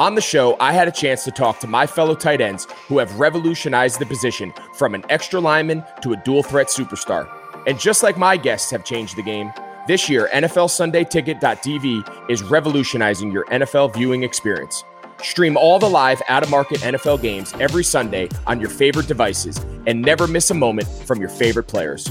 On the show, I had a chance to talk to my fellow tight ends who have revolutionized the position from an extra lineman to a dual threat superstar. And just like my guests have changed the game, this year, NFLSundayTicket.tv is revolutionizing your NFL viewing experience. Stream all the live out of market NFL games every Sunday on your favorite devices and never miss a moment from your favorite players.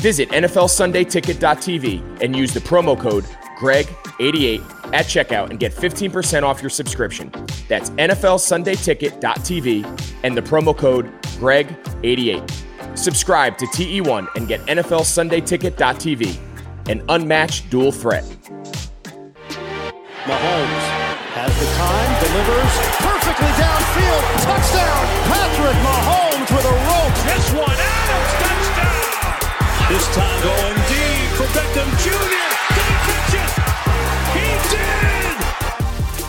Visit NFLSundayTicket.tv and use the promo code GREG88 at checkout and get 15% off your subscription. That's NFLSundayTicket.tv and the promo code GREG88. Subscribe to TE1 and get NFLSundayTicket.tv, an unmatched dual threat. Mahomes has the time, delivers perfectly downfield. Touchdown, Patrick Mahomes with a rope. This one, Adams, touchdown. This time going deep for Beckham Jr.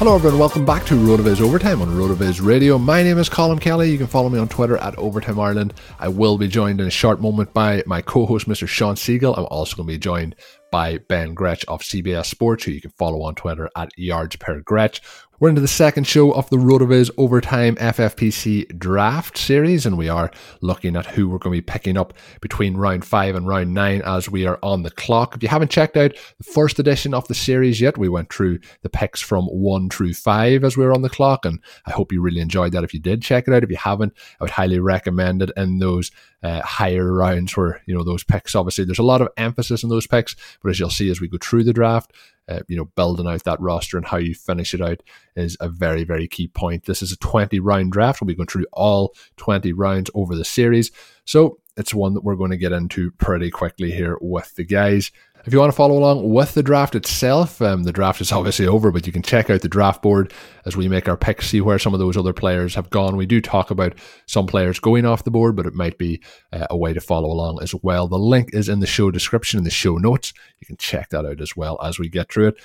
Hello, everyone. Welcome back to RotoViz Overtime on RotoViz Radio. My name is Colin Kelly. You can follow me on Twitter at Overtime Ireland. I will be joined in a short moment by my co-host, Mr. Sean Siegel. I'm also going to be joined by Ben Gretch of CBS Sports, who you can follow on Twitter at yards per Gretch. We're into the second show of the RotoViz Overtime FFPC Draft Series, and we are looking at who we're going to be picking up between round five and round nine as we are on the clock. If you haven't checked out the first edition of the series yet, we went through the picks from one through five as we were on the clock, and I hope you really enjoyed that. If you did check it out, if you haven't, I would highly recommend it in those uh, higher rounds where you know those picks. Obviously, there's a lot of emphasis on those picks, but as you'll see as we go through the draft, uh, you know, building out that roster and how you finish it out is a very, very key point. This is a 20 round draft. We'll be going through all 20 rounds over the series. So it's one that we're going to get into pretty quickly here with the guys. If you want to follow along with the draft itself, um, the draft is obviously over, but you can check out the draft board as we make our picks, see where some of those other players have gone. We do talk about some players going off the board, but it might be uh, a way to follow along as well. The link is in the show description, in the show notes. You can check that out as well as we get through it.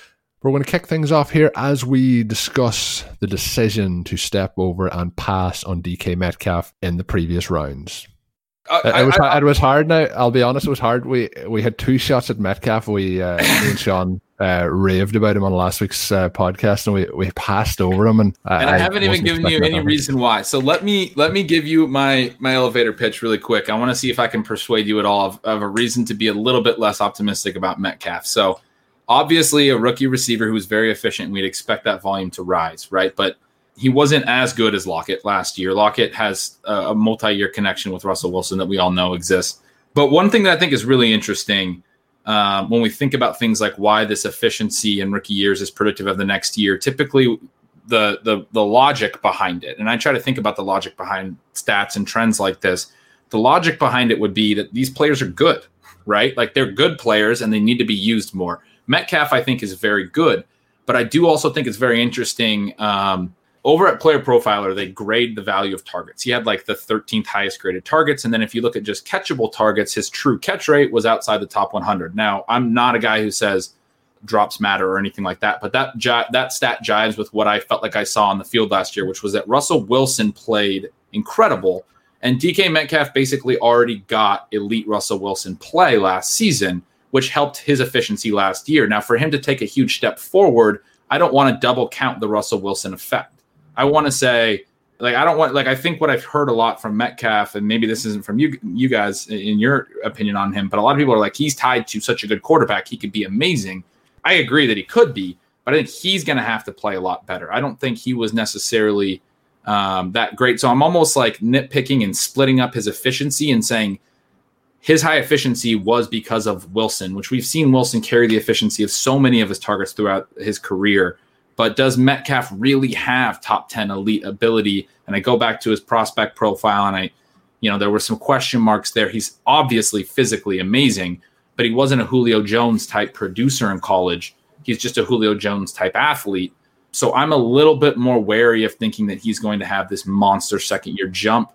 We're going to kick things off here as we discuss the decision to step over and pass on DK Metcalf in the previous rounds. Uh, It, was, I- it was hard now. I'll be honest, it was hard. We we had two shots at Metcalf. We uh, me and Sean uh, raved about him on last week's uh, podcast, and we, we passed over him. And, and I haven't even given you any reason why. So let me let me give you my my elevator pitch really quick. I want to see if I can persuade you at all of, of a reason to be a little bit less optimistic about Metcalf. So obviously a rookie receiver who's very efficient. We'd expect that volume to rise, right? But he wasn't as good as Lockett last year. Lockett has a, a multi-year connection with Russell Wilson that we all know exists. But one thing that I think is really interesting um, when we think about things like why this efficiency in rookie years is predictive of the next year, typically the the the logic behind it, and I try to think about the logic behind stats and trends like this. The logic behind it would be that these players are good, right? Like they're good players and they need to be used more. Metcalf, I think, is very good, but I do also think it's very interesting um, over at Player Profiler, they grade the value of targets. He had like the 13th highest graded targets. And then if you look at just catchable targets, his true catch rate was outside the top 100. Now, I'm not a guy who says drops matter or anything like that, but that that stat jives with what I felt like I saw on the field last year, which was that Russell Wilson played incredible. And DK Metcalf basically already got elite Russell Wilson play last season, which helped his efficiency last year. Now, for him to take a huge step forward, I don't want to double count the Russell Wilson effect. I want to say, like, I don't want, like, I think what I've heard a lot from Metcalf, and maybe this isn't from you, you guys, in your opinion on him, but a lot of people are like, he's tied to such a good quarterback, he could be amazing. I agree that he could be, but I think he's going to have to play a lot better. I don't think he was necessarily um, that great. So I'm almost like nitpicking and splitting up his efficiency and saying his high efficiency was because of Wilson, which we've seen Wilson carry the efficiency of so many of his targets throughout his career. But does Metcalf really have top 10 elite ability? And I go back to his prospect profile and I, you know, there were some question marks there. He's obviously physically amazing, but he wasn't a Julio Jones type producer in college. He's just a Julio Jones type athlete. So I'm a little bit more wary of thinking that he's going to have this monster second year jump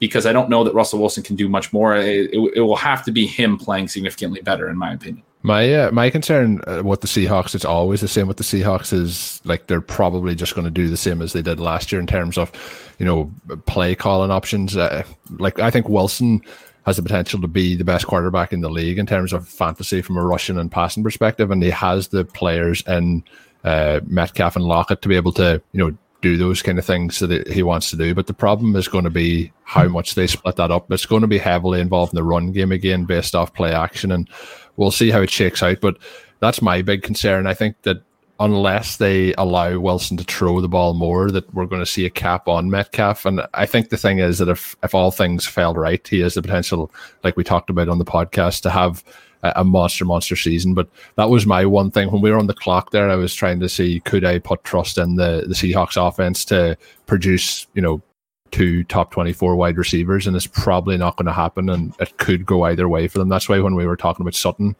because I don't know that Russell Wilson can do much more. It, it, it will have to be him playing significantly better, in my opinion. My uh, my concern uh, with the Seahawks, it's always the same with the Seahawks. Is like they're probably just going to do the same as they did last year in terms of, you know, play calling options. Uh, like I think Wilson has the potential to be the best quarterback in the league in terms of fantasy from a rushing and passing perspective, and he has the players in uh, Metcalf and Lockett to be able to, you know, do those kind of things that he wants to do. But the problem is going to be how much they split that up. It's going to be heavily involved in the run game again, based off play action, and we'll see how it shakes out. But that's my big concern. I think that unless they allow Wilson to throw the ball more, that we're going to see a cap on Metcalf. And I think the thing is that if if all things fell right, he has the potential, like we talked about on the podcast, to have a monster, monster season. But that was my one thing when we were on the clock there. I was trying to see could I put trust in the the Seahawks offense to produce, you know, two top 24 wide receivers, and it's probably not going to happen. And it could go either way for them. That's why when we were talking about Sutton,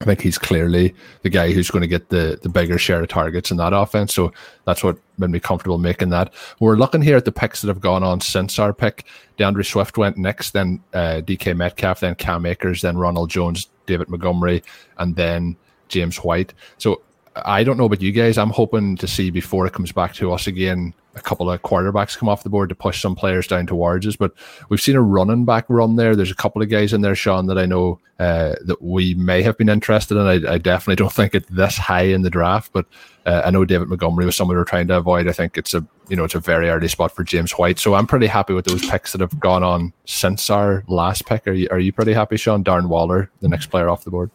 I think he's clearly the guy who's going to get the, the bigger share of targets in that offense. So that's what made me comfortable making that. We're looking here at the picks that have gone on since our pick. D'Andre Swift went next, then uh, DK Metcalf, then Cam Akers, then Ronald Jones, David Montgomery, and then James White. So I don't know about you guys. I'm hoping to see before it comes back to us again a couple of quarterbacks come off the board to push some players down towards us. But we've seen a running back run there. There's a couple of guys in there, Sean, that I know uh, that we may have been interested in. I, I, definitely don't think it's this high in the draft, but uh, I know David Montgomery was someone we are trying to avoid. I think it's a you know it's a very early spot for James White. So I'm pretty happy with those picks that have gone on since our last pick. Are you are you pretty happy, Sean? Darren Waller, the next player off the board.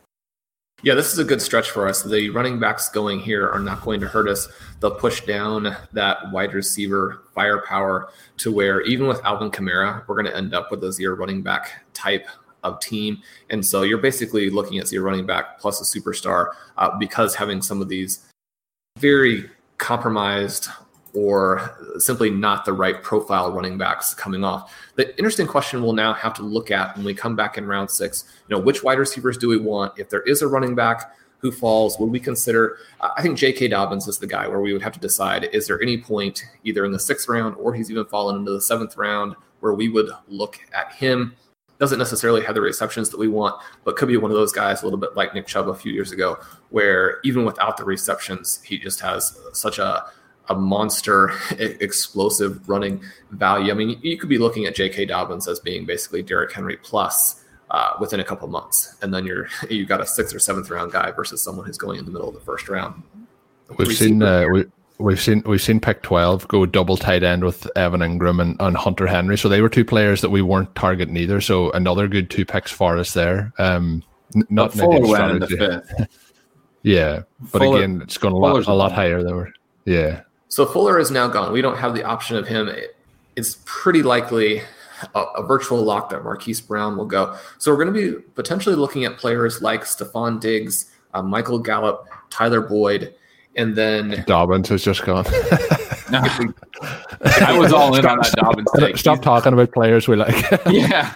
Yeah, this is a good stretch for us. The running backs going here are not going to hurt us. They'll push down that wide receiver firepower to where even with Alvin Kamara, we're going to end up with a zero running back type of team. And so you're basically looking at zero running back plus a superstar uh, because having some of these very compromised or simply not the right profile running backs coming off. The interesting question we'll now have to look at when we come back in round six, you know, which wide receivers do we want? If there is a running back who falls, would we consider? I think J.K. Dobbins is the guy where we would have to decide is there any point either in the sixth round or he's even fallen into the seventh round where we would look at him? Doesn't necessarily have the receptions that we want, but could be one of those guys a little bit like Nick Chubb a few years ago, where even without the receptions, he just has such a a monster explosive running value. I mean, you could be looking at J.K. Dobbins as being basically Derrick Henry plus uh, within a couple months, and then you're you got a sixth or seventh round guy versus someone who's going in the middle of the first round. We've seen uh, we, we've seen we've seen pick twelve go double tight end with Evan Engram and, and Hunter Henry. So they were two players that we weren't targeting either. So another good two picks for us there. Um, not in the fifth. yeah, but Fuller, again, it's going a lot a lot higher. There, yeah. So Fuller is now gone. We don't have the option of him. It's pretty likely a, a, virtual lock that Marquise Brown will go. So we're going to be potentially looking at players like Stefon Diggs, uh, Michael Gallup, Tyler Boyd, And then Dobbins has just gone. I was all in on that Dobbins take. Stop talking about players we like. yeah.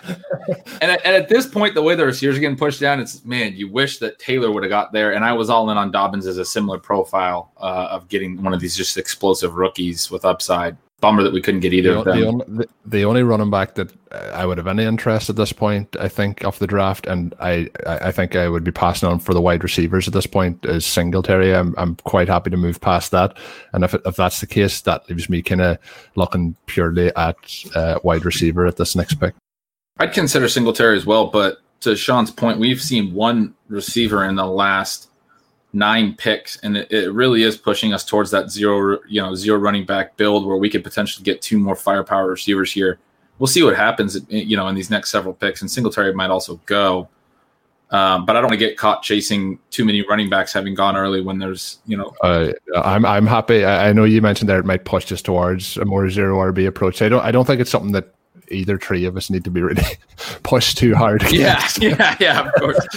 And at, and at this point, the way the receivers are getting pushed down, it's man, you wish that Taylor would have got there. And I was all in on Dobbins as a similar profile uh, of getting one of these just explosive rookies with upside. Bummer that we couldn't get either the, of them. The only, the, only running back that I would have any interest at this point, I think, off the draft, and I, I think I would be passing on for the wide receivers at this point is Singletary. I'm, I'm quite happy to move past that, and if if that's the case, that leaves me kind of looking purely at uh, wide receiver at this next pick. I'd consider Singletary as well, but to Sean's point, we've seen one receiver in the last nine picks, and it, it, really is pushing us towards that zero, you know, zero running back build where we could potentially get two more firepower receivers here. We'll see what happens, you know, in these next several picks, and Singletary might also go. Um, but I don't want to get caught chasing too many running backs having gone early when there's, you know. Uh, I'm I'm happy. I, I know you mentioned there it might push us towards a more zero RB approach. I don't I don't think it's something that either three of us need to be really pushed too hard. Against. Yeah, yeah, yeah, of course.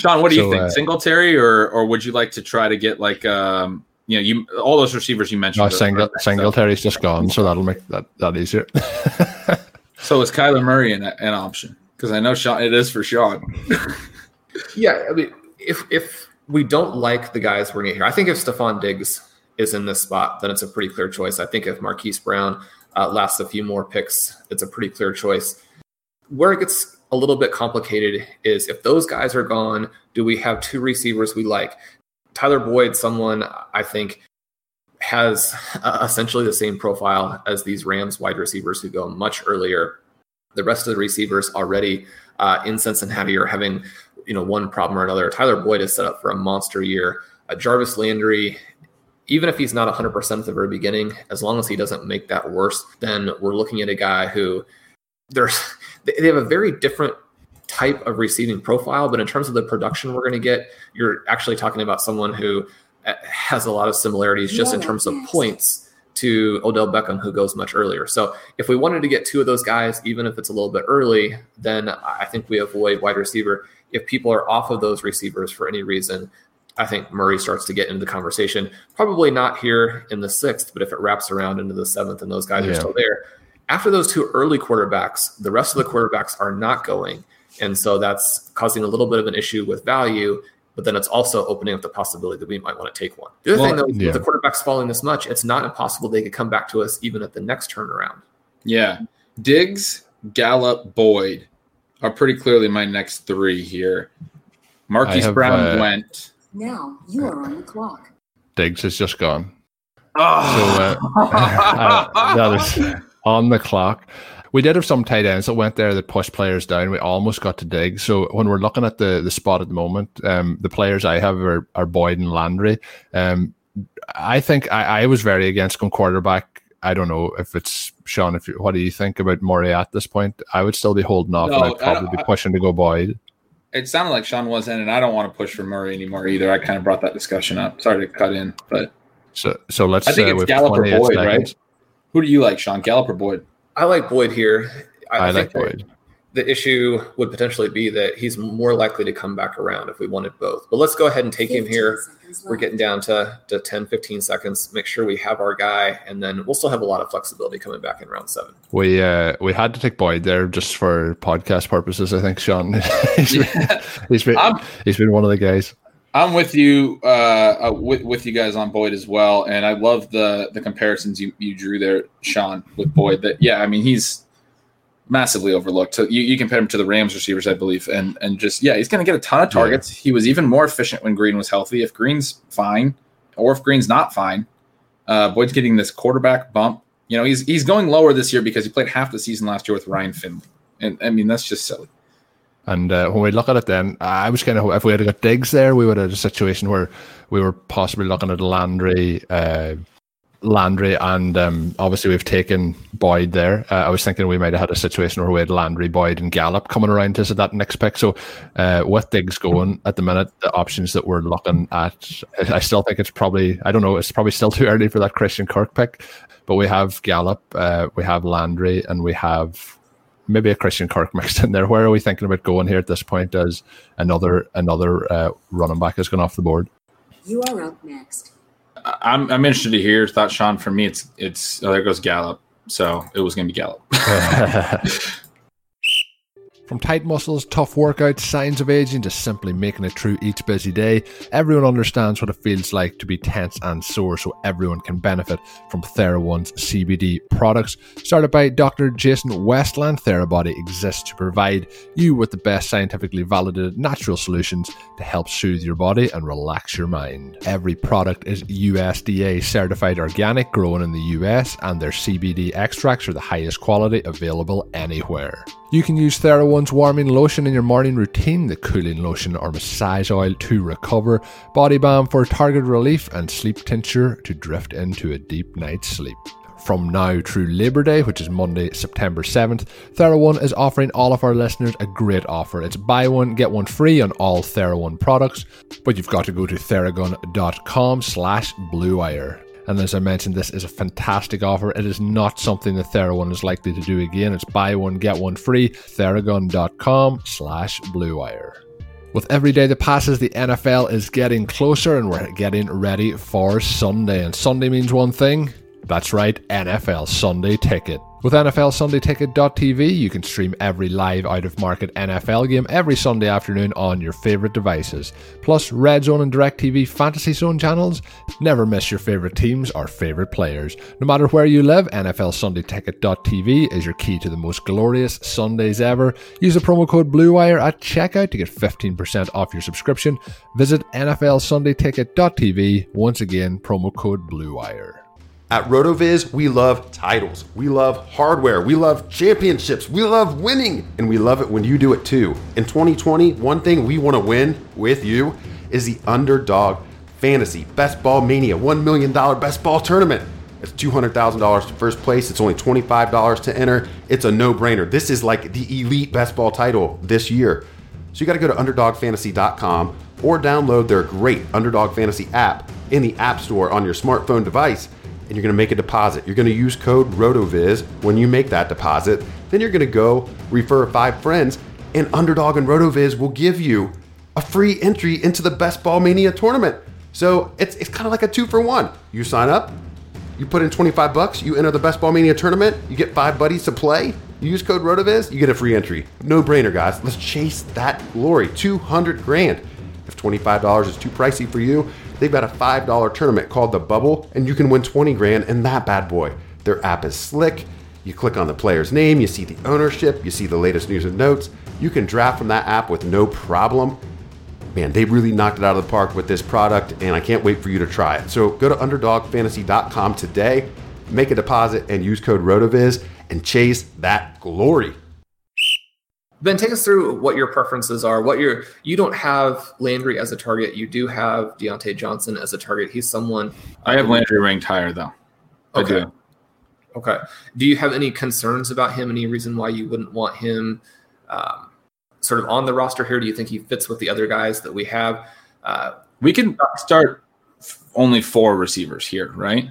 Sean, what do so, you think? Uh, Singletary, or or would you like to try to get like um, you know, you all those receivers you mentioned? No, single, Singletary's just gone, so that'll make that that easier. so is Kyler Murray an, an option? Because I know Sean, it is for Sean. yeah, I mean, if if we don't like the guys we're going to here, I think if Stefon Diggs is in this spot, then it's a pretty clear choice. I think if Marquise Brown uh, lasts a few more picks, it's a pretty clear choice. Where it gets a little bit complicated is if those guys are gone, do we have two receivers we like? Tyler Boyd, someone I think has essentially the same profile as these Rams wide receivers who go much earlier. The rest of the receivers already uh, in Cincinnati are having, you know, one problem or another. Tyler Boyd is set up for a monster year. Uh, Jarvis Landry, even if he's not 100% at the very beginning, as long as he doesn't make that worse, then we're looking at a guy who there's they have a very different type of receiving profile, but in terms of the production we're going to get, you're actually talking about someone who uh, has a lot of similarities just in terms of points to Odell Beckham, who goes much earlier. So if we wanted to get two of those guys, even if it's a little bit early, then I think we avoid wide receiver. If people are off of those receivers for any reason, I think Murray starts to get into the conversation. Probably not here in the sixth, but if it wraps around into the seventh and those guys yeah. are still there, after those two early quarterbacks, the rest of the quarterbacks are not going. And so that's causing a little bit of an issue with value, but then it's also opening up the possibility that we might want to take one. The other well, thing, though, yeah. with the quarterbacks falling this much, it's not impossible they could come back to us even at the next turnaround. Yeah. Diggs, Gallup, Boyd are pretty clearly my next three here. Marquise have, Brown uh, went. Now you are on the clock. Diggs is just gone. Oh. So, uh, uh, on the clock. We did have some tight ends that went there that pushed players down. We almost got to dig. So when we're looking at the the spot at the moment, um, the players I have are, are Boyd and Landry. Um, I think I, I was very against going quarterback. I don't know if it's Sean. If you, what do you think about Murray at this point? I would still be holding off, no, and I'd probably be pushing to go Boyd. It sounded like Sean was in, and I don't want to push for Murray anymore either. I kind of brought that discussion up. Sorry to cut in, but so so let's. I think uh, it's Gallup or Boyd, right? Who do you like, Sean? Gallup or Boyd? I like Boyd here. I, I like Boyd. The issue would potentially be that he's more likely to come back around if we wanted both. But let's go ahead and take him here. We're getting down to, to 10, 15 seconds. Make sure we have our guy, and then we'll still have a lot of flexibility coming back in round seven. We uh, we had to take Boyd there just for podcast purposes, I think, Sean. he's, been, he's, been, he's been one of the guys. I'm with you, uh, uh, with, with you guys on Boyd as well, and I love the the comparisons you, you drew there, Sean, with Boyd. That yeah, I mean he's massively overlooked. So you, you compare him to the Rams receivers, I believe, and and just yeah, he's going to get a ton of targets. Yeah. He was even more efficient when Green was healthy. If Green's fine, or if Green's not fine, uh, Boyd's getting this quarterback bump. You know, he's he's going lower this year because he played half the season last year with Ryan Finley, and I mean that's just silly. And uh, when we look at it, then I was kind of if we had got Diggs there, we would have a situation where we were possibly looking at Landry, uh, Landry, and um, obviously we've taken Boyd there. Uh, I was thinking we might have had a situation where we had Landry, Boyd, and Gallup coming around to us at that next pick. So uh, with Diggs going at the minute, the options that we're looking at, I still think it's probably I don't know, it's probably still too early for that Christian Kirk pick. But we have Gallup, uh, we have Landry, and we have maybe a Christian Kirk mixed in there. Where are we thinking about going here at this point as another another uh, running back has gone off the board? You are up next. I'm I'm interested to hear your thoughts, Sean. For me, it's it's oh, there goes Gallup. So it was going to be Gallup. From tight muscles, tough workouts, signs of aging, to simply making it through each busy day, everyone understands what it feels like to be tense and sore, so everyone can benefit from TheraOne's CBD products. Started by Dr. Jason Wersland, TheraBody exists to provide you with the best scientifically validated natural solutions to help soothe your body and relax your mind. Every product is USDA certified organic, grown in the US, and their CBD extracts are the highest quality available anywhere. You can use TheraOne's warming lotion in your morning routine, the cooling lotion or massage oil to recover, body balm for target relief, and sleep tincture to drift into a deep night's sleep. From now through Labor Day, which is Monday, September 7th, TheraOne is offering all of our listeners a great offer. It's buy one, get one free on all TheraOne products, but you've got to go to theragun.com slash bluewire. And as I mentioned, this is a fantastic offer. It is not something that TheraOne is likely to do again. It's buy one, get one free. Theragun.com slash bluewire. With every day that passes, the NFL is getting closer and we're getting ready for Sunday. And Sunday means one thing. That's right, NFL Sunday Ticket. With NFL Sunday Ticket.tv, you can stream every live out of market NFL game every Sunday afternoon on your favourite devices. Plus, Red Zone and DirecTV Fantasy Zone channels. Never miss your favourite teams or favourite players. No matter where you live, NFL Sunday Ticket.tv is your key to the most glorious Sundays ever. Use the promo code BLUEWIRE at checkout to get 15% off your subscription. Visit NFL Sunday Ticket.tv. Once again, promo code BLUEWIRE. At RotoViz, we love titles, we love hardware, we love championships, we love winning, and we love it when you do it too. In 2020, one thing we want to win with you is the Underdog Fantasy Best Ball Mania $1 million Best Ball Tournament. It's $200,000 to first place. It's only $25 to enter. It's a no brainer. This is like the elite best ball title this year. So you got to go to underdogfantasy.com or download their great Underdog Fantasy app in the App Store on your smartphone device and you're going to make a deposit. You're going to use code RotoViz when you make that deposit. Then you're going to go refer five friends, and Underdog and RotoViz will give you a free entry into the Best Ball Mania tournament. So it's, it's kind of like a two for one. You sign up, you put in 25 bucks, you enter the Best Ball Mania tournament, you get five buddies to play. You use code RotoViz, you get a free entry. No brainer, guys. Let's chase that glory. 200 grand. If $25 is too pricey for you, They've got a $5 tournament called The Bubble, and you can win 20 grand in that bad boy. Their app is slick. You click on the player's name, you see the ownership, you see the latest news and notes. You can draft from that app with no problem. Man, they really knocked it out of the park with this product, and I can't wait for you to try it. So go to underdogfantasy.com today, make a deposit, and use code RotoViz and chase that glory. Ben, take us through what your preferences are. What your you don't have Landry as a target. You do have Diontae Johnson as a target. He's someone. I have Landry ranked higher though. Okay. I do. Okay. Do you have any concerns about him? Any reason why you wouldn't want him um, sort of on the roster here? Do you think he fits with the other guys that we have? Uh, we can start only four receivers here, right?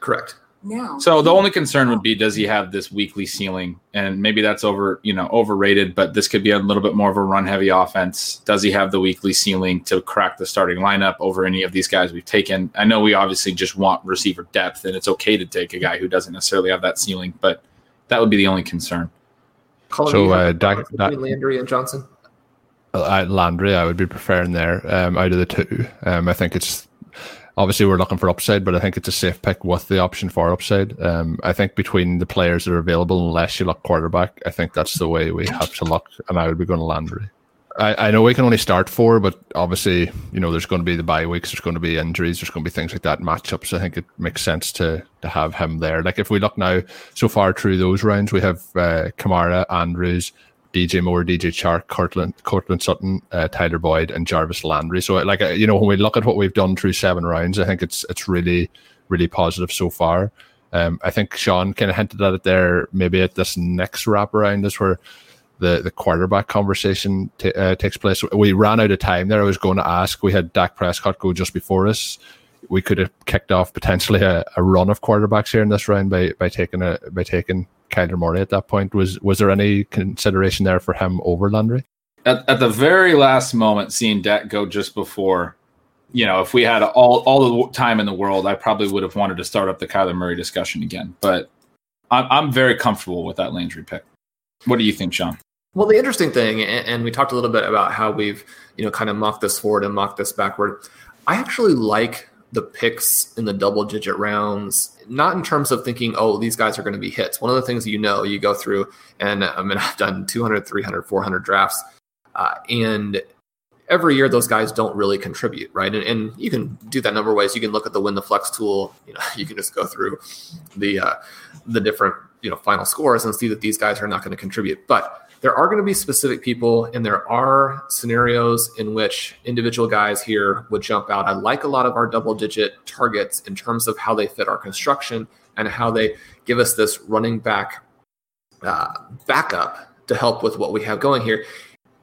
Correct. Now. So the only concern would be does he have this weekly ceiling? And maybe that's over, you know, overrated, but this could be a little bit more of a run heavy offense. Does he have the weekly ceiling to crack the starting lineup over any of these guys we've taken? I know we obviously just want receiver depth and it's okay to take a guy who doesn't necessarily have that ceiling, but that would be the only concern. Colin, So, you have uh, a Dak- preference Landry and Johnson. Uh, Landry, I would be preferring there um, out of the two. Um, I think it's obviously we're looking for upside, but I think it's a safe pick with the option for upside. Um, I think between the players that are available, unless you look quarterback, I think that's the way we have to look, and I would be going to Landry. I, I know we can only start four, but obviously, you know, there's going to be the bye weeks, there's going to be injuries, there's going to be things like that, matchups. I think it makes sense to to have him there. Like if we look now, so far through those rounds, we have uh, Kamara, Andrews, DJ Moore, DJ Chark, Courtland, Courtland Sutton, uh, Tyler Boyd, and Jarvis Landry. So, like, uh, you know, when we look at what we've done through seven rounds, I think it's it's really, really positive so far. Um, I think Sean kind of hinted at it there. Maybe at this next wrap around is where the the quarterback conversation t- uh, takes place. We ran out of time there. I was going to ask. We had Dak Prescott go just before us. We could have kicked off potentially a, a run of quarterbacks here in this round by by taking a by taking Kyler Murray at that point. Was was there any consideration there for him over Landry? At, at the very last moment, seeing Dak go just before you know, if we had all all the time in the world, I probably would have wanted to start up the Kyler Murray discussion again. But I'm, I'm very comfortable with that Landry pick. What do you think, Sean? Well, the interesting thing, and we talked a little bit about how we've, you know, kind of mocked this forward and mocked this backward. I actually like the picks in the double digit rounds, not in terms of thinking, oh, these guys are going to be hits. One of the things you know, you go through, and I mean, I've done 200, 300, 400 drafts, uh, and every year those guys don't really contribute, right? And, and, you can do that number of ways. You can look at the win the flex tool. You know, you can just go through the uh, the different you know final scores and see that these guys are not going to contribute, but there are going to be specific people and there are scenarios in which individual guys here would jump out. I like a lot of our double digit targets in terms of how they fit our construction and how they give us this running back uh, backup to help with what we have going here.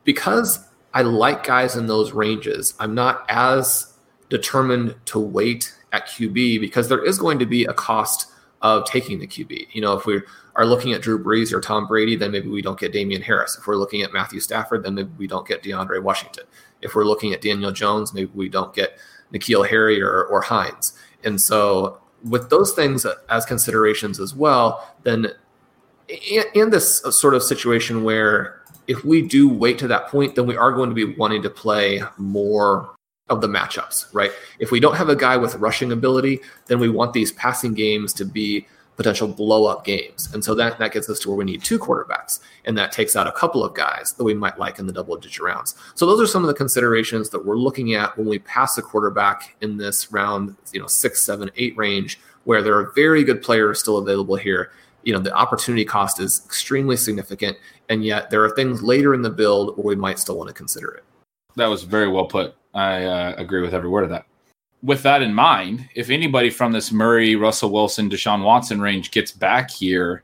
Because I like guys in those ranges, I'm not as determined to wait at QB because there is going to be a cost of taking the QB. You know, if we are looking at Drew Brees or Tom Brady, then maybe we don't get Damien Harris. If we're looking at Matthew Stafford, then maybe we don't get DeAndre Washington. If we're looking at Daniel Jones, maybe we don't get N'Keal Harry or, or Hines. And so, with those things as considerations as well, then in this sort of situation where if we do wait to that point, then we are going to be wanting to play more of the matchups, right? If we don't have a guy with rushing ability, then we want these passing games to be potential blow up games. And so that, that gets us to where we need two quarterbacks. And that takes out a couple of guys that we might like in the double digit rounds. So those are some of the considerations that we're looking at when we pass a quarterback in this round, you know, six, seven, eight range, where there are very good players still available here. You know, the opportunity cost is extremely significant. And yet there are things later in the build where we might still want to consider it. That was very well put. I uh, agree with every word of that with that in mind, if anybody from this Murray, Russell Wilson, Deshaun Watson range gets back here,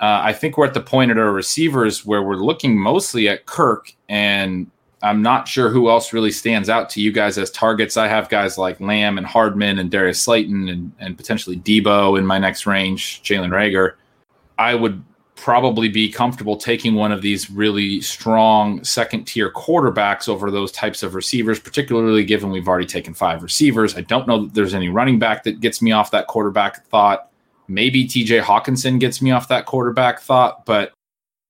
uh, I think we're at the point at our receivers where we're looking mostly at Kirk, and I'm not sure who else really stands out to you guys as targets. I have guys like Lamb and Hardman and Darius Slayton and, and potentially Deebo in my next range, Jalen Reagor. I would probably be comfortable taking one of these really strong second tier quarterbacks over those types of receivers, particularly given we've already taken five receivers. I don't know that there's any running back that gets me off that quarterback thought. Maybe TJ Hockenson gets me off that quarterback thought, but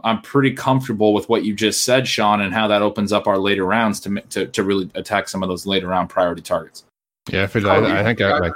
I'm pretty comfortable with what you just said, Sean, and how that opens up our later rounds to to, to really attack some of those later round priority targets. Yeah, I, I, I think I, like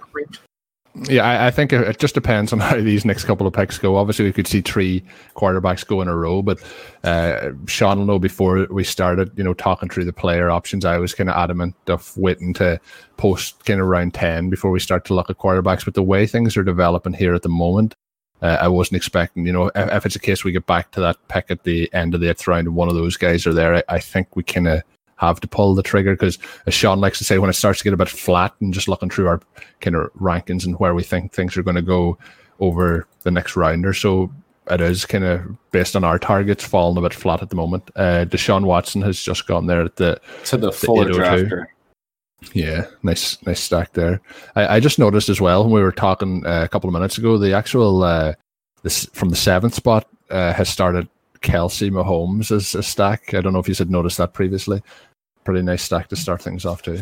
yeah, I, I, think it just depends on how these next couple of picks go. Obviously, we could see three quarterbacks go in a row, but uh, Sean will know before we started, you know, talking through the player options, I was kind of adamant of waiting to post kind of around 10 before we start to look at quarterbacks. But the way things are developing here at the moment, uh, I wasn't expecting, you know, if, if, it's a case we get back to that pick at the end of the eighth round and one of those guys are there, I, I think we kind of have to pull the trigger because, as Sean likes to say, when it starts to get a bit flat and just looking through our kind of rankings and where we think things are going to go over the next round or so, it is kind of based on our targets falling a bit flat at the moment. Uh, Deshaun Watson has just gone there at the to the full oh drafter. Yeah, nice, nice stack there. I, I, just noticed as well when we were talking uh, a couple of minutes ago, the actual uh, this from the seventh spot uh, has started Kelce Mahomes as a stack. I don't know if you had noticed that previously pretty nice stack to start things off too.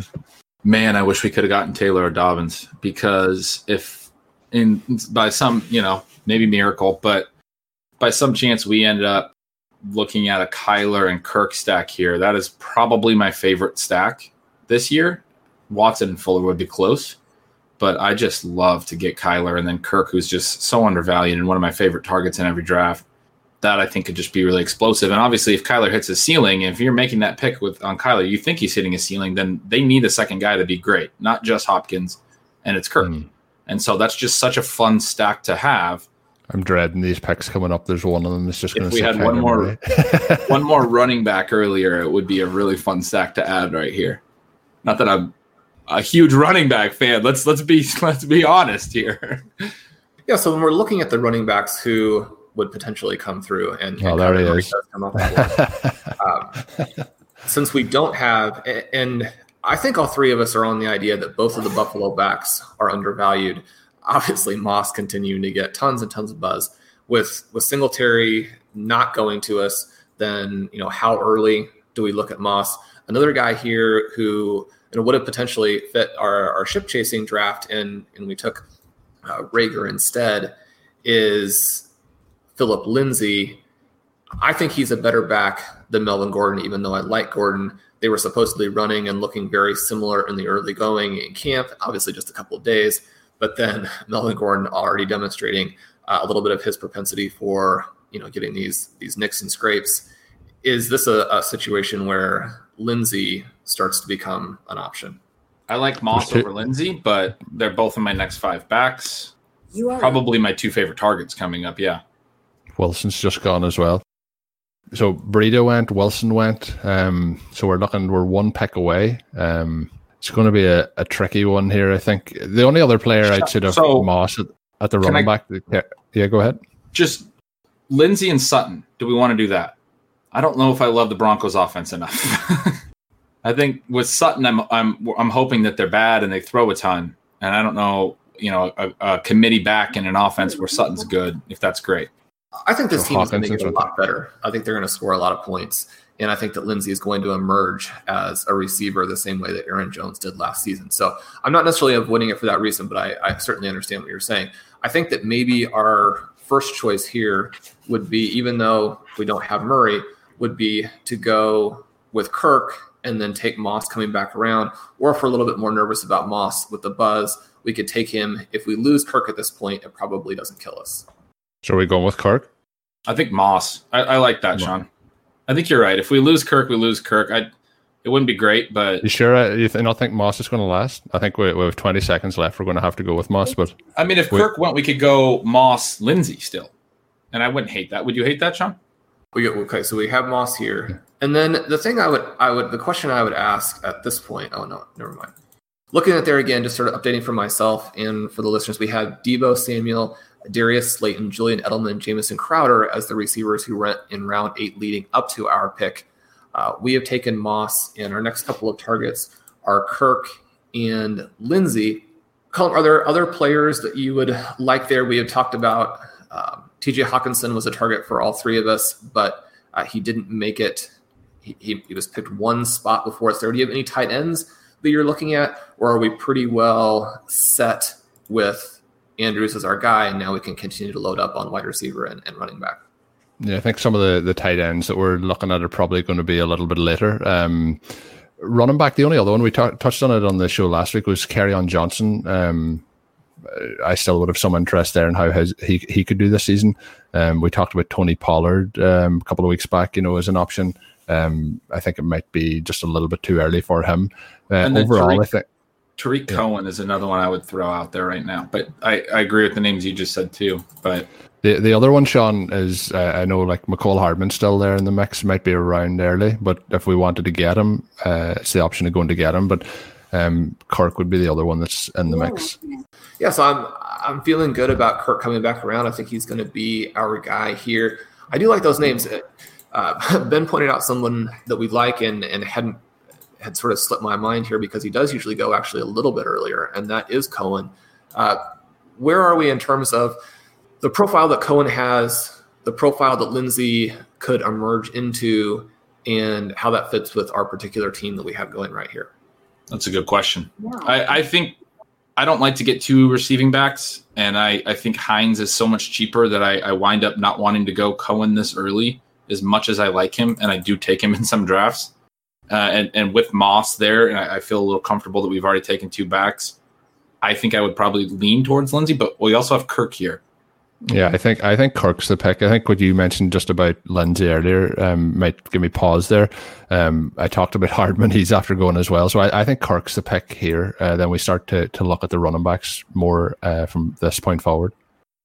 Man, I wish we could have gotten Taylor or Dobbins because if in by some you know maybe miracle, but by some chance we ended up looking at a Kyler and Kirk stack here. That is probably my favorite stack this year. Watson and Fuller would be close, but I just love to get Kyler and then Kirk, who's just so undervalued and one of my favorite targets in every draft that I think could just be really explosive. And obviously, if Kyler hits his ceiling, if you're making that pick with on Kyler, you think he's hitting a ceiling, then they need a second guy to be great, not just Hopkins, and it's Kirk. Mm. And so that's just such a fun stack to have. I'm dreading these picks coming up. There's one of them that's just going to. If we had one more, one more running back earlier, it would be a really fun stack to add right here. Not that I'm a huge running back fan. Let's let's be let's be honest here. Yeah. So when we're looking at the running backs who would potentially come through and, oh, there he is. um, since we don't have and I think all three of us are on the idea that both of the Buffalo backs are undervalued. Obviously, Moss continuing to get tons and tons of buzz with with Singletary not going to us. Then you know how early do we look at Moss? Another guy here who you know would have potentially fit our, our ship chasing draft, and and we took uh, Reagor instead, is Phillip Lindsay. I think he's a better back than Melvin Gordon, even though I like Gordon. They were supposedly running and looking very similar in the early going in camp, obviously just a couple of days. But then Melvin Gordon already demonstrating uh, a little bit of his propensity for you know getting these these nicks and scrapes. Is this a, a situation where Lindsay starts to become an option? I like Moss over Lindsay, but they're both in my next five backs. You are Probably my two favorite targets coming up. Yeah. Wilson's just gone as well. So Breida went, Wilson went. Um, so we're looking, we're one pick away. Um, it's going to be a, a tricky one here. I think the only other player I'd say of So- Moss at, at the running I- back. Yeah, go ahead. Just Lindsay and Sutton. Do we want to do that? I don't know if I love the Broncos offense enough. I think with Sutton, I'm I'm I'm hoping that they're bad and they throw a ton, and I don't know, you know, a, a committee back in an offense where Sutton's good. If that's great, I think this So team is going to Hawkins get a lot better. I think they're going to score a lot of points. And I think that Lindsay is going to emerge as a receiver the same way that Aaron Jones did last season. So I'm not necessarily avoiding it for that reason, but I, I certainly understand what you're saying. I think that maybe our first choice here would be, even though we don't have Murray, would be to go with Kirk and then take Moss coming back around. Or if we're a little bit more nervous about Moss with the buzz, we could take him. If we lose Kirk at this point, it probably doesn't kill us. So are we going with Kirk? I think Moss. I, I like that, Sean. I think you're right. If we lose Kirk, we lose Kirk. I it wouldn't be great, but You sure? uh, You th- don't think Moss is going to last? I think we, we have 20 seconds left. We're going to have to go with Moss, but I mean, if Wait. Kirk went, we could go Moss, Lindsay still, and I wouldn't hate that. Would you hate that, Sean? We get okay, so we have Moss here, and then the thing I would, I would, the question I would ask at this point. Oh no, never mind. Looking at there again, just sort of updating for myself and for the listeners, we have Deebo Samuel, Darius Slayton, Julian Edelman, Jamison Crowder as the receivers who went in round eight leading up to our pick. Uh, we have taken Moss, and our next couple of targets are Kirk and Lindsay. Colin, are there other players that you would like there? We have talked about um, TJ Hockenson was a target for all three of us, but uh, he didn't make it. He, he, he was picked one spot before us. There, do you have any tight ends that you're looking at, or are we pretty well set with Andrews is our guy, and now we can continue to load up on wide receiver and, and running back? Yeah, I think some of the, the tight ends that we're looking at are probably going to be a little bit later. Um, running back, the only other one we ta- touched on it on the show last week was on Johnson. Um, I still would have some interest there in how his, he he could do this season. Um, we talked about Tony Pollard um, a couple of weeks back, you know, as an option. Um, I think it might be just a little bit too early for him. Uh, And overall, Tarik- I think Tarik Cohen is another one I would throw out there right now. But I, I agree with the names you just said too. But The the other one, Sean, is uh, I know like Mecole Hardman's still there in the mix. Might be around early, but if we wanted to get him, uh, it's the option of going to get him. But um, Kirk would be the other one that's in the mix. Yeah, so I'm I'm feeling good about Kirk coming back around. I think he's going to be our guy here. I do like those names. Uh, ben pointed out someone that we like and and hadn't had sort of slipped my mind here because he does usually go actually a little bit earlier, and that is Cohen. Uh, where are we in terms of the profile that Cohen has, the profile that Lindsay could emerge into, and how that fits with our particular team that we have going right here? That's a good question. I, I think I don't like to get two receiving backs, and I, I think Hines is so much cheaper that I, I wind up not wanting to go Cohen this early as much as I like him, and I do take him in some drafts. Uh, and, and with Moss there, and I, I feel a little comfortable that we've already taken two backs. I think I would probably lean towards Lindsay, but we also have Kirk here. Yeah, I think I think Kirk's the pick. I think what you mentioned just about Lindsay earlier um, might give me pause there. Um, I talked about Hardman; he's after going as well. So I, I think Kirk's the pick here. Uh, then we start to to look at the running backs more uh, from this point forward.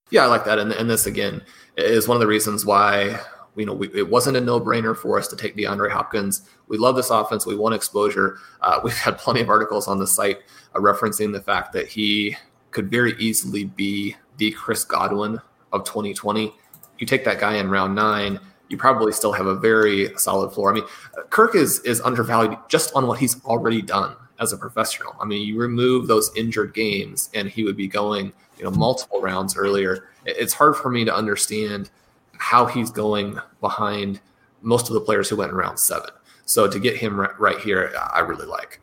Yeah, I like that. And, and this again is one of the reasons why you know we, it wasn't a no-brainer for us to take DeAndre Hopkins. We love this offense. We want exposure. Uh, we've had plenty of articles on the site uh, referencing the fact that he could very easily be the Chris Godwin of 2020. You take that guy in round nine, you probably still have a very solid floor. I mean, Kirk is is undervalued just on what he's already done as a professional. I mean, you remove those injured games, and he would be going, you know, multiple rounds earlier. It's hard for me to understand how he's going behind most of the players who went in round seven. So to get him right, here, I really like.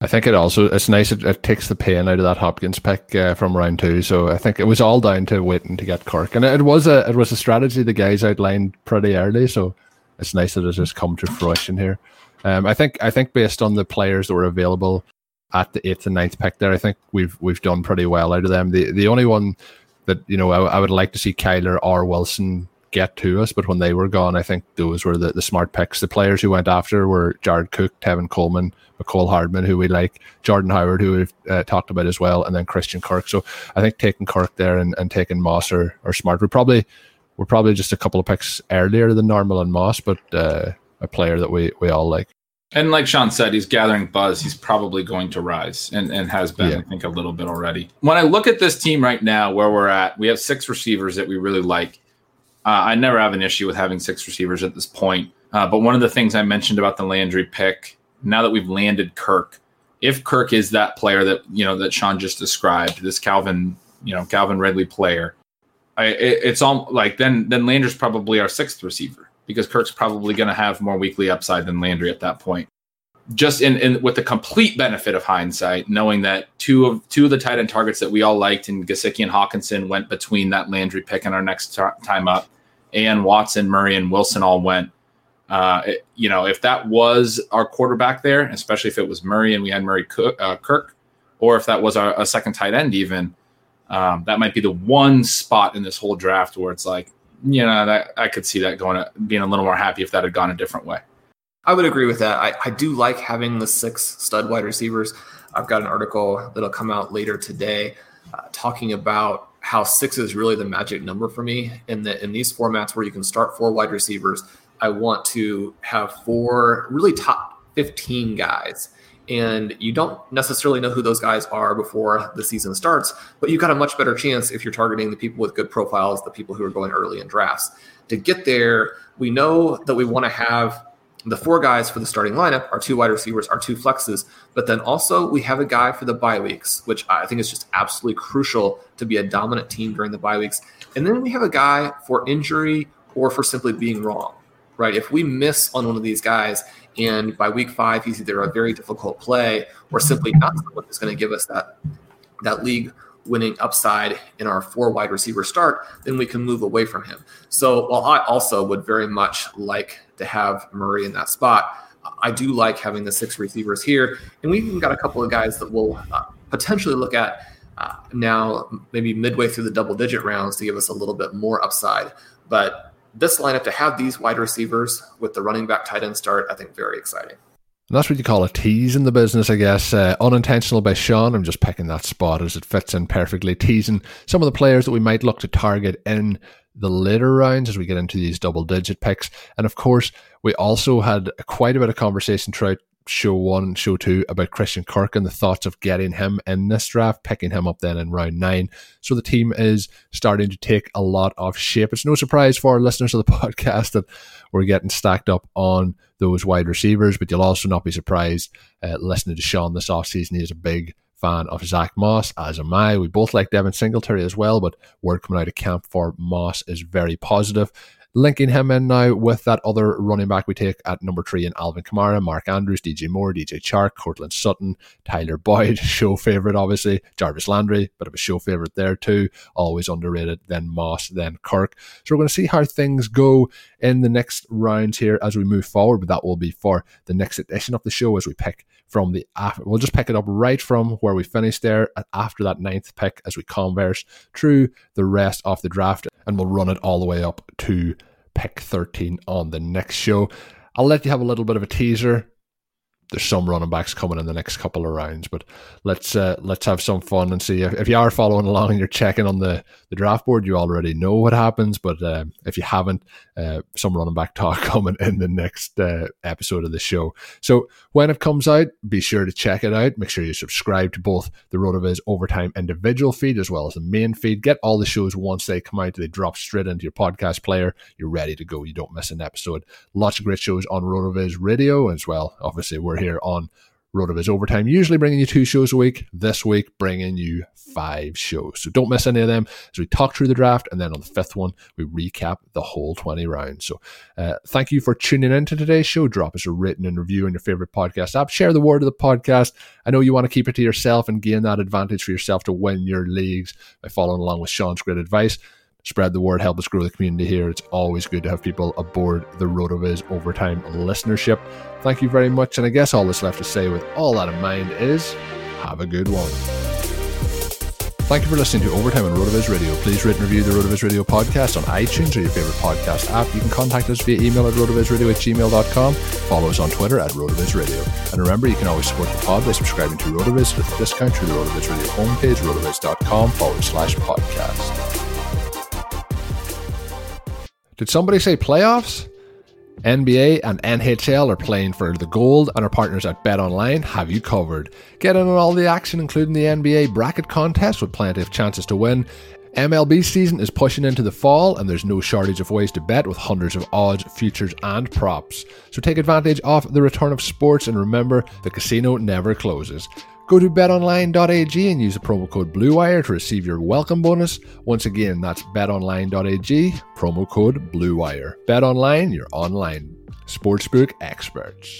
I think it also it's nice. It, it takes the pain out of that Hopkins pick uh, from round two. So I think it was all down to waiting to get Kirk, and it, was a it was a strategy the guys outlined pretty early. So it's nice that it's just come to fruition here. Um, I think I think based on the players that were available at the eighth and ninth pick there, I think we've we've done pretty well out of them. The the only one that you know I, I would like to see Kyler or Wilson get to us, but when they were gone, I think those were the, the smart picks. The players who went after were Jared Cook, Tevin Coleman, Mecole Hardman, who we like, Jordan Howard, who we've uh, talked about as well, and then Christian Kirk. So I think taking Kirk there and, and taking Moss are, are smart. We probably we're probably just a couple of picks earlier than normal on Moss, but uh, a player that we, we all like. And like Sean said, he's gathering buzz. He's probably going to rise and, and has been, yeah. I think, a little bit already. When I look at this team right now, where we're at, we have six receivers that we really like. Uh, I never have an issue with having six receivers at this point. Uh, but one of the things I mentioned about the Landry pick, now that we've landed Kirk, if Kirk is that player that you know that Sean just described, this Calvin, you know, Calvin Ridley player, I, it, it's all like then then Landry's probably our sixth receiver because Kirk's probably going to have more weekly upside than Landry at that point. Just in, in with the complete benefit of hindsight, knowing that two of two of the tight end targets that we all liked in Gesicki and Hockenson went between that Landry pick and our next t- time up and Watson, Murray, and Wilson all went. Uh, it, you know, if that was our quarterback there, especially if it was Murray and we had Murray Cook, uh, Kirk, or if that was our, a second tight end, even um, that might be the one spot in this whole draft where it's like, you know, that I could see that going, being a little more happy if that had gone a different way. I would agree with that. I, I do like having the six stud wide receivers. I've got an article that'll come out later today uh, talking about how six is really the magic number for me in the in these formats where you can start four wide receivers. I want to have four really top 15 guys. And you don't necessarily know who those guys are before the season starts, but you've got a much better chance if you're targeting the people with good profiles, the people who are going early in drafts. To get there, we know that we want to have the four guys for the starting lineup are two wide receivers, are two flexes, but then also we have a guy for the bye weeks, which I think is just absolutely crucial to be a dominant team during the bye weeks. And then we have a guy for injury or for simply being wrong, right? If we miss on one of these guys and by week five he's either a very difficult play or simply not someone who's going to give us that that league winning upside in our four wide receiver start, then we can move away from him. So while I also would very much like to have Murray in that spot, I do like having the six receivers here. And we've even got a couple of guys that we'll uh, potentially look at uh, now, maybe midway through the double digit rounds to give us a little bit more upside. But this lineup to have these wide receivers with the running back tight end start, I think very exciting. And that's what you call a tease in the business, I guess. Uh, unintentional by Sean. I'm just picking that spot as it fits in perfectly, teasing some of the players that we might look to target in the later rounds as we get into these double digit picks. And of course, we also had quite a bit of conversation throughout show one, and show two about Christian Kirk and the thoughts of getting him in this draft, picking him up then in round nine. So the team is starting to take a lot of shape. It's no surprise for our listeners of the podcast that we're getting stacked up on those wide receivers, but you'll also not be surprised uh, listening to Sean this offseason. He is a big fan of Zach Moss, as am I. We both like Devin Singletary as well, but word coming out of camp for Moss is very positive linking him in now with that other running back we take at number three in Alvin Kamara, Mark Andrews, DJ Moore, DJ Chark, Courtland Sutton, Tyler Boyd, show favourite, obviously, Jarvis Landry, bit of a show favourite there too, always underrated, then Moss, then Kirk. So we're going to see how things go in the next rounds here as we move forward, but that will be for the next edition of the show as we pick from the after. We'll just pick it up right from where we finished there after that ninth pick as we converse through the rest of the draft and we'll run it all the way up to pick 13 on the next show. I'll let you have a little bit of a teaser there's some running backs coming in the next couple of rounds. But let's uh, let's have some fun and see if, if you are following along and you're checking on the, the draft board, you already know what happens. But uh, if you haven't, uh, some running back talk coming in the next uh, episode of the show. So when it comes out, be sure to check it out. Make sure you subscribe to both the RotoViz Overtime individual feed as well as the main feed. Get all the shows once they come out; they drop straight into your podcast player. You're ready to go. You don't miss an episode. Lots of great shows on RotoViz Radio as well. Obviously, we're here on Rotoviz Overtime, usually bringing you two shows a week. This week, bringing you five shows. So don't miss any of them as we talk through the draft. And then on the fifth one, we recap the whole 20 rounds. So uh, thank you for tuning in to today's show. Drop us a written and review on your favorite podcast app. Share the word of the podcast. I know you want to keep it to yourself and gain that advantage for yourself to win your leagues by following along with Sean's great advice spread the word, help us grow the community here. It's always good to have people aboard the RotoViz overtime listenership. Thank you very much. And I guess all that's left to say with all that in mind is have a good one. Thank you for listening to Overtime on RotoViz Radio. Please rate and review the RotoViz Radio podcast on iTunes or your favorite podcast app. You can contact us via email at rotovizradio at gmail.com. Follow us on Twitter at RotoViz Radio. And remember, you can always support the pod by subscribing to RotoViz with a discount through the RotoViz Radio homepage, rotoviz.com forward slash podcast. Did somebody say playoffs? NBA and NHL are playing for the gold, and our partners at Bet Online have you covered. Get in on all the action, including the NBA bracket contest with plenty of chances to win. MLB season is pushing into the fall, and there's no shortage of ways to bet with hundreds of odds, futures, and props. So take advantage of the return of sports, and remember, the casino never closes. Go to betonline.ag and use the promo code BLUEWIRE to receive your welcome bonus. Once again, that's betonline.ag, promo code BLUEWIRE. BetOnline, your online sportsbook experts.